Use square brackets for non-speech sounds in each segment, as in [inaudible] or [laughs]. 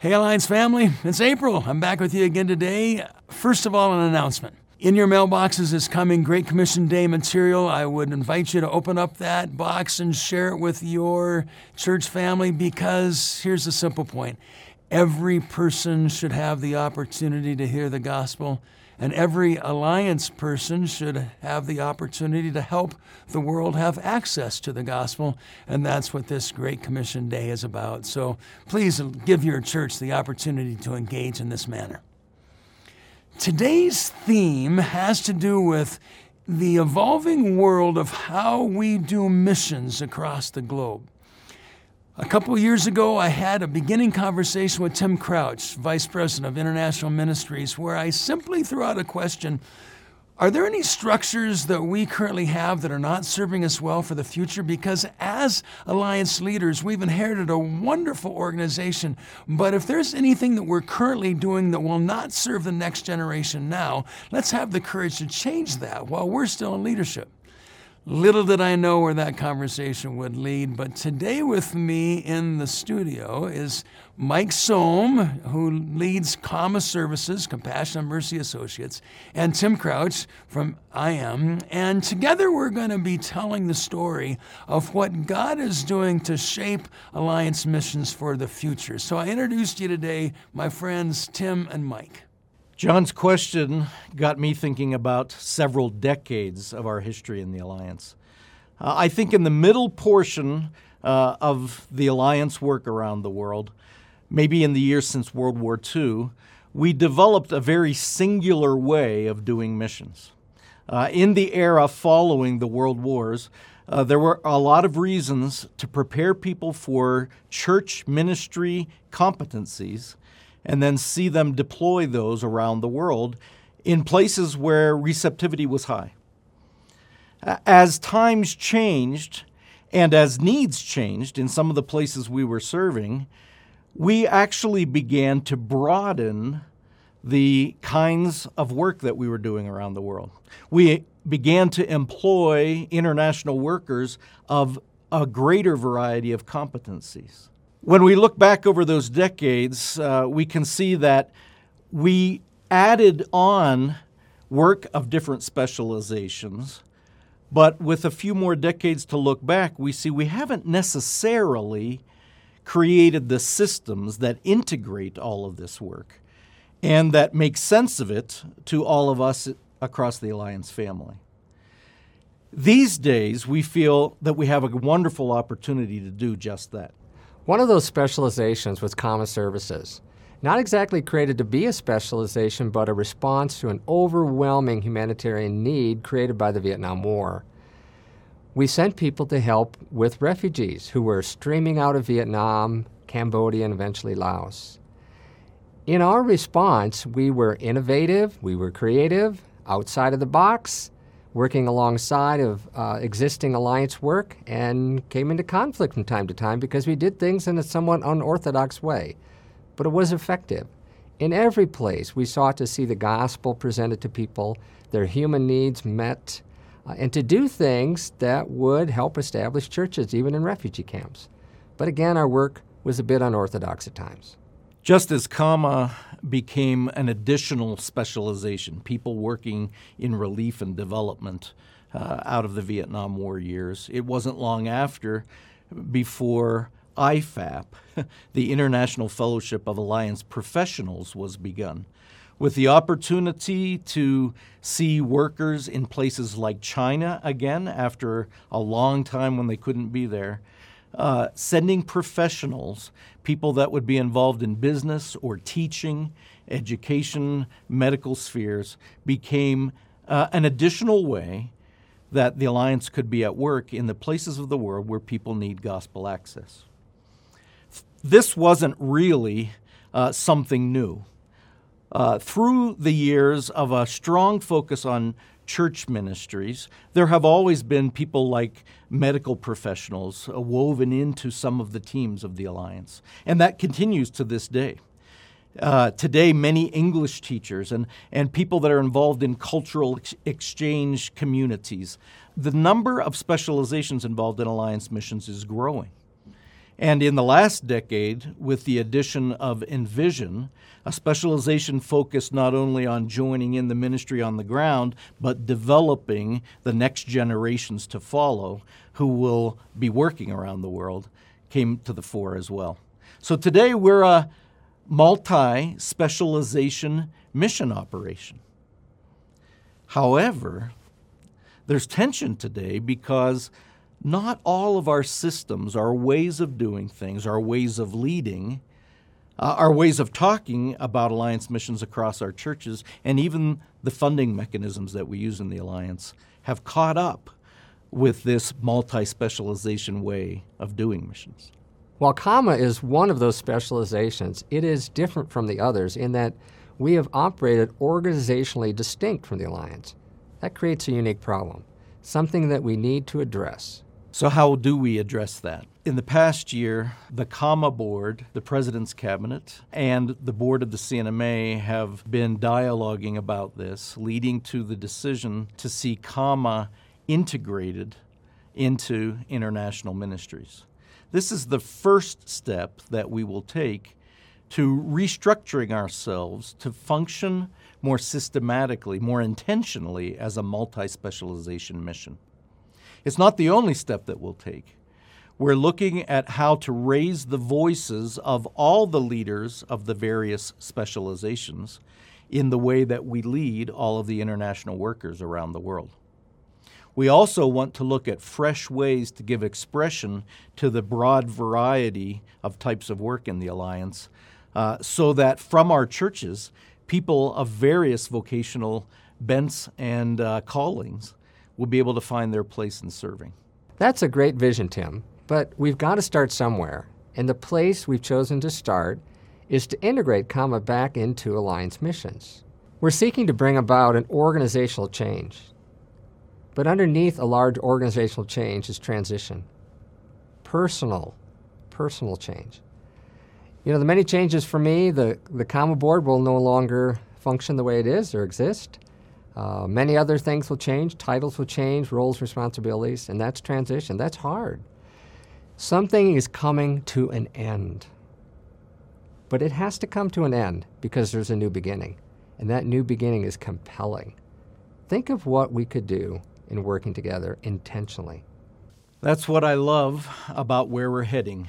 Hey, Alliance family, it's April. I'm back with you again today. First of all, an announcement. In your mailboxes is coming Great Commission Day material. I would invite you to open up that box and share it with your church family because here's the simple point every person should have the opportunity to hear the gospel, and every Alliance person should have the opportunity to help the world have access to the gospel. And that's what this Great Commission Day is about. So please give your church the opportunity to engage in this manner. Today's theme has to do with the evolving world of how we do missions across the globe. A couple years ago, I had a beginning conversation with Tim Crouch, Vice President of International Ministries, where I simply threw out a question are there any structures that we currently have that are not serving us well for the future? Because as Alliance leaders, we've inherited a wonderful organization. But if there's anything that we're currently doing that will not serve the next generation now, let's have the courage to change that while we're still in leadership. Little did I know where that conversation would lead, but today with me in the studio is Mike Sohm, who leads CAMA Services, Compassion and Mercy Associates, and Tim Crouch from IM. And together we're going to be telling the story of what God is doing to shape Alliance missions for the future. So I introduced you today, my friends Tim and Mike. John's question got me thinking about several decades of our history in the Alliance. Uh, I think in the middle portion uh, of the Alliance work around the world, maybe in the years since World War II, we developed a very singular way of doing missions. Uh, in the era following the World Wars, uh, there were a lot of reasons to prepare people for church ministry competencies and then see them deploy those around the world in places where receptivity was high. As times changed and as needs changed in some of the places we were serving, we actually began to broaden the kinds of work that we were doing around the world. We began to employ international workers of a greater variety of competencies. When we look back over those decades, uh, we can see that we added on work of different specializations, but with a few more decades to look back, we see we haven't necessarily created the systems that integrate all of this work and that make sense of it to all of us across the Alliance family. These days, we feel that we have a wonderful opportunity to do just that. One of those specializations was CAMA Services. Not exactly created to be a specialization, but a response to an overwhelming humanitarian need created by the Vietnam War. We sent people to help with refugees who were streaming out of Vietnam, Cambodia, and eventually Laos. In our response, we were innovative, we were creative, outside of the box, working alongside of uh, existing alliance work and came into conflict from time to time because we did things in a somewhat unorthodox way. But it was effective. In every place, we sought to see the gospel presented to people, their human needs met, uh, and to do things that would help establish churches, even in refugee camps. But again, our work was a bit unorthodox at times. Just as CAMA became an additional specialization, people working in relief and development uh, out of the Vietnam War years, it wasn't long after before IFAP, [laughs] the International Fellowship of Alliance Professionals, was begun. With the opportunity to see workers in places like China again after a long time when they couldn't be there, uh, sending professionals, people that would be involved in business or teaching, education, medical spheres, became uh, an additional way that the Alliance could be at work in the places of the world where people need gospel access. This wasn't really uh, something new. Uh, through the years of a strong focus on church ministries, there have always been people like medical professionals uh, woven into some of the teams of the Alliance, and that continues to this day. Uh, today, many English teachers and, and people that are involved in cultural ex- exchange communities, the number of specializations involved in Alliance missions is growing. And in the last decade, with the addition of Envision, a specialization focused not only on joining in the ministry on the ground, but developing the next generations to follow who will be working around the world, came to the fore as well. So today we're a multi specialization mission operation. However, there's tension today because not all of our systems, our ways of doing things, our ways of leading, uh, our ways of talking about Alliance missions across our churches, and even the funding mechanisms that we use in the Alliance have caught up with this multi specialization way of doing missions. While CAMA is one of those specializations, it is different from the others in that we have operated organizationally distinct from the Alliance. That creates a unique problem, something that we need to address. So, how do we address that? In the past year, the CAMA board, the President's Cabinet, and the board of the C&MA have been dialoguing about this, leading to the decision to see CAMA integrated into international ministries. This is the first step that we will take to restructuring ourselves to function more systematically, more intentionally as a multi specialization mission. It's not the only step that we'll take. We're looking at how to raise the voices of all the leaders of the various specializations in the way that we lead all of the international workers around the world. We also want to look at fresh ways to give expression to the broad variety of types of work in the Alliance uh, so that from our churches, people of various vocational bents and uh, callings will be able to find their place in serving. That's a great vision, Tim, but we've got to start somewhere. And the place we've chosen to start is to integrate CAMA back into Alliance missions. We're seeking to bring about an organizational change. But underneath a large organizational change is transition, personal, personal change. You know, the many changes for me, the, the CAMA board will no longer function the way it is or exist. Uh, many other things will change. Titles will change, roles, responsibilities, and that's transition. That's hard. Something is coming to an end. But it has to come to an end because there's a new beginning. And that new beginning is compelling. Think of what we could do in working together intentionally. That's what I love about where we're heading.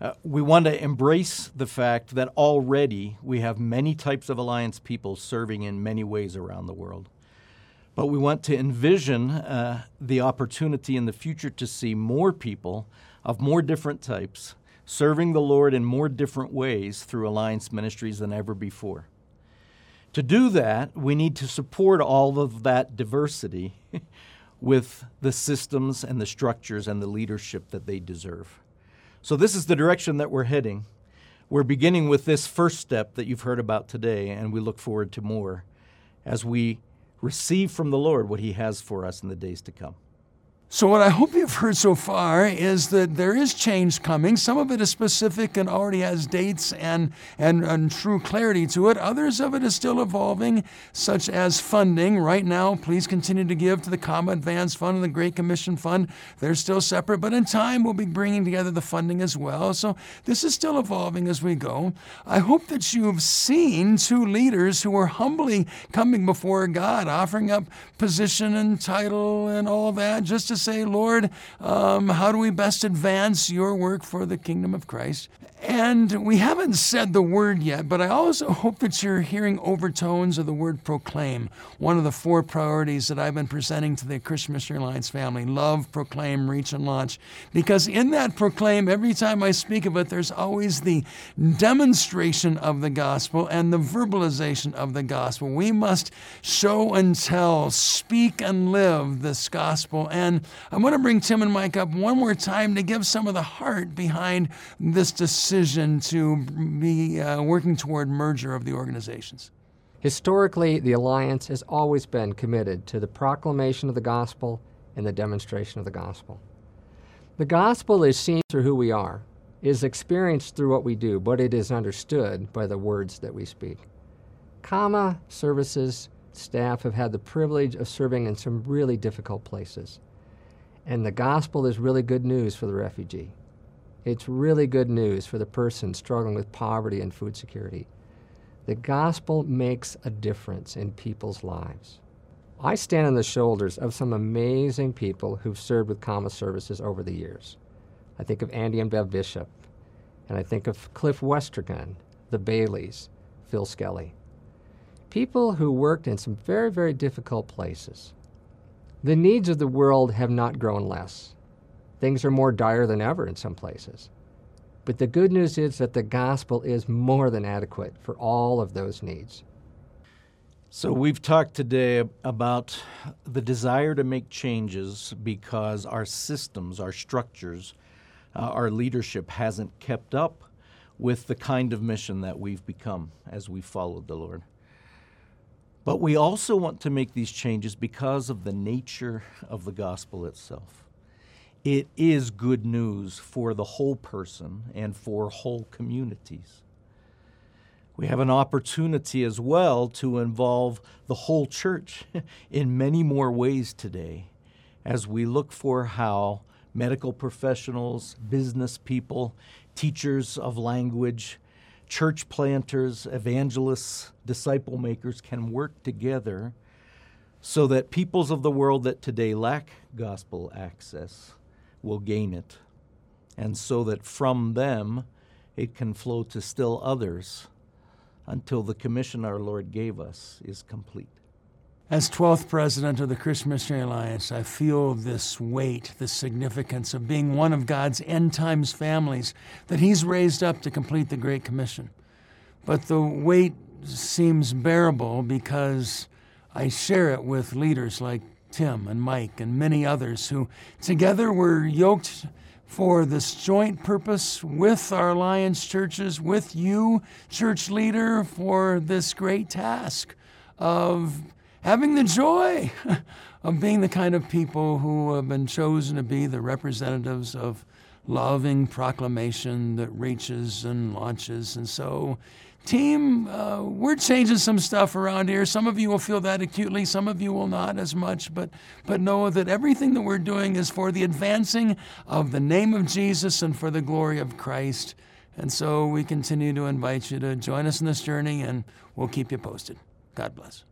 Uh, we want to embrace the fact that already we have many types of alliance people serving in many ways around the world. But we want to envision uh, the opportunity in the future to see more people of more different types serving the Lord in more different ways through alliance ministries than ever before. To do that, we need to support all of that diversity [laughs] with the systems and the structures and the leadership that they deserve. So, this is the direction that we're heading. We're beginning with this first step that you've heard about today, and we look forward to more as we receive from the Lord what He has for us in the days to come. So, what I hope you've heard so far is that there is change coming. Some of it is specific and already has dates and, and, and, true clarity to it. Others of it is still evolving, such as funding. Right now, please continue to give to the CAMA Advance Fund and the Great Commission Fund. They're still separate, but in time, we'll be bringing together the funding as well. So, this is still evolving as we go. I hope that you've seen two leaders who are humbly coming before God, offering up position and title and all that, just to say, Lord, um, how do we best advance your work for the kingdom of Christ? And we haven't said the word yet, but I also hope that you're hearing overtones of the word proclaim, one of the four priorities that I've been presenting to the Christian Missionary Alliance family love, proclaim, reach, and launch. Because in that proclaim, every time I speak of it, there's always the demonstration of the gospel and the verbalization of the gospel. We must show and tell, speak and live this gospel. And I want to bring Tim and Mike up one more time to give some of the heart behind this decision to be uh, working toward merger of the organizations. Historically, the Alliance has always been committed to the proclamation of the gospel and the demonstration of the gospel. The gospel is seen through who we are, is experienced through what we do, but it is understood by the words that we speak. CAMA services staff have had the privilege of serving in some really difficult places. And the gospel is really good news for the refugee. It's really good news for the person struggling with poverty and food security. The gospel makes a difference in people's lives. I stand on the shoulders of some amazing people who've served with CAMA Services over the years. I think of Andy and Bev Bishop, and I think of Cliff Westergun, the Baileys, Phil Skelly. People who worked in some very, very difficult places. The needs of the world have not grown less. Things are more dire than ever in some places. But the good news is that the gospel is more than adequate for all of those needs. So, we've talked today about the desire to make changes because our systems, our structures, uh, our leadership hasn't kept up with the kind of mission that we've become as we followed the Lord. But we also want to make these changes because of the nature of the gospel itself. It is good news for the whole person and for whole communities. We have an opportunity as well to involve the whole church [laughs] in many more ways today as we look for how medical professionals, business people, teachers of language, church planters, evangelists, disciple makers can work together so that peoples of the world that today lack gospel access will gain it, and so that from them it can flow to still others until the commission our Lord gave us is complete. As 12th president of the Christian Missionary Alliance, I feel this weight, this significance of being one of God's end times families that He's raised up to complete the Great Commission. But the weight seems bearable because I share it with leaders like Tim and Mike and many others who together were yoked for this joint purpose with our alliance churches, with you, church leader, for this great task of having the joy [laughs] of being the kind of people who have been chosen to be the representatives of loving proclamation that reaches and launches. And so, team, uh, we're changing some stuff around here. Some of you will feel that acutely, some of you will not as much, but, but know that everything that we're doing is for the advancing of the name of Jesus and for the glory of Christ. And so we continue to invite you to join us in this journey, and we'll keep you posted. God bless.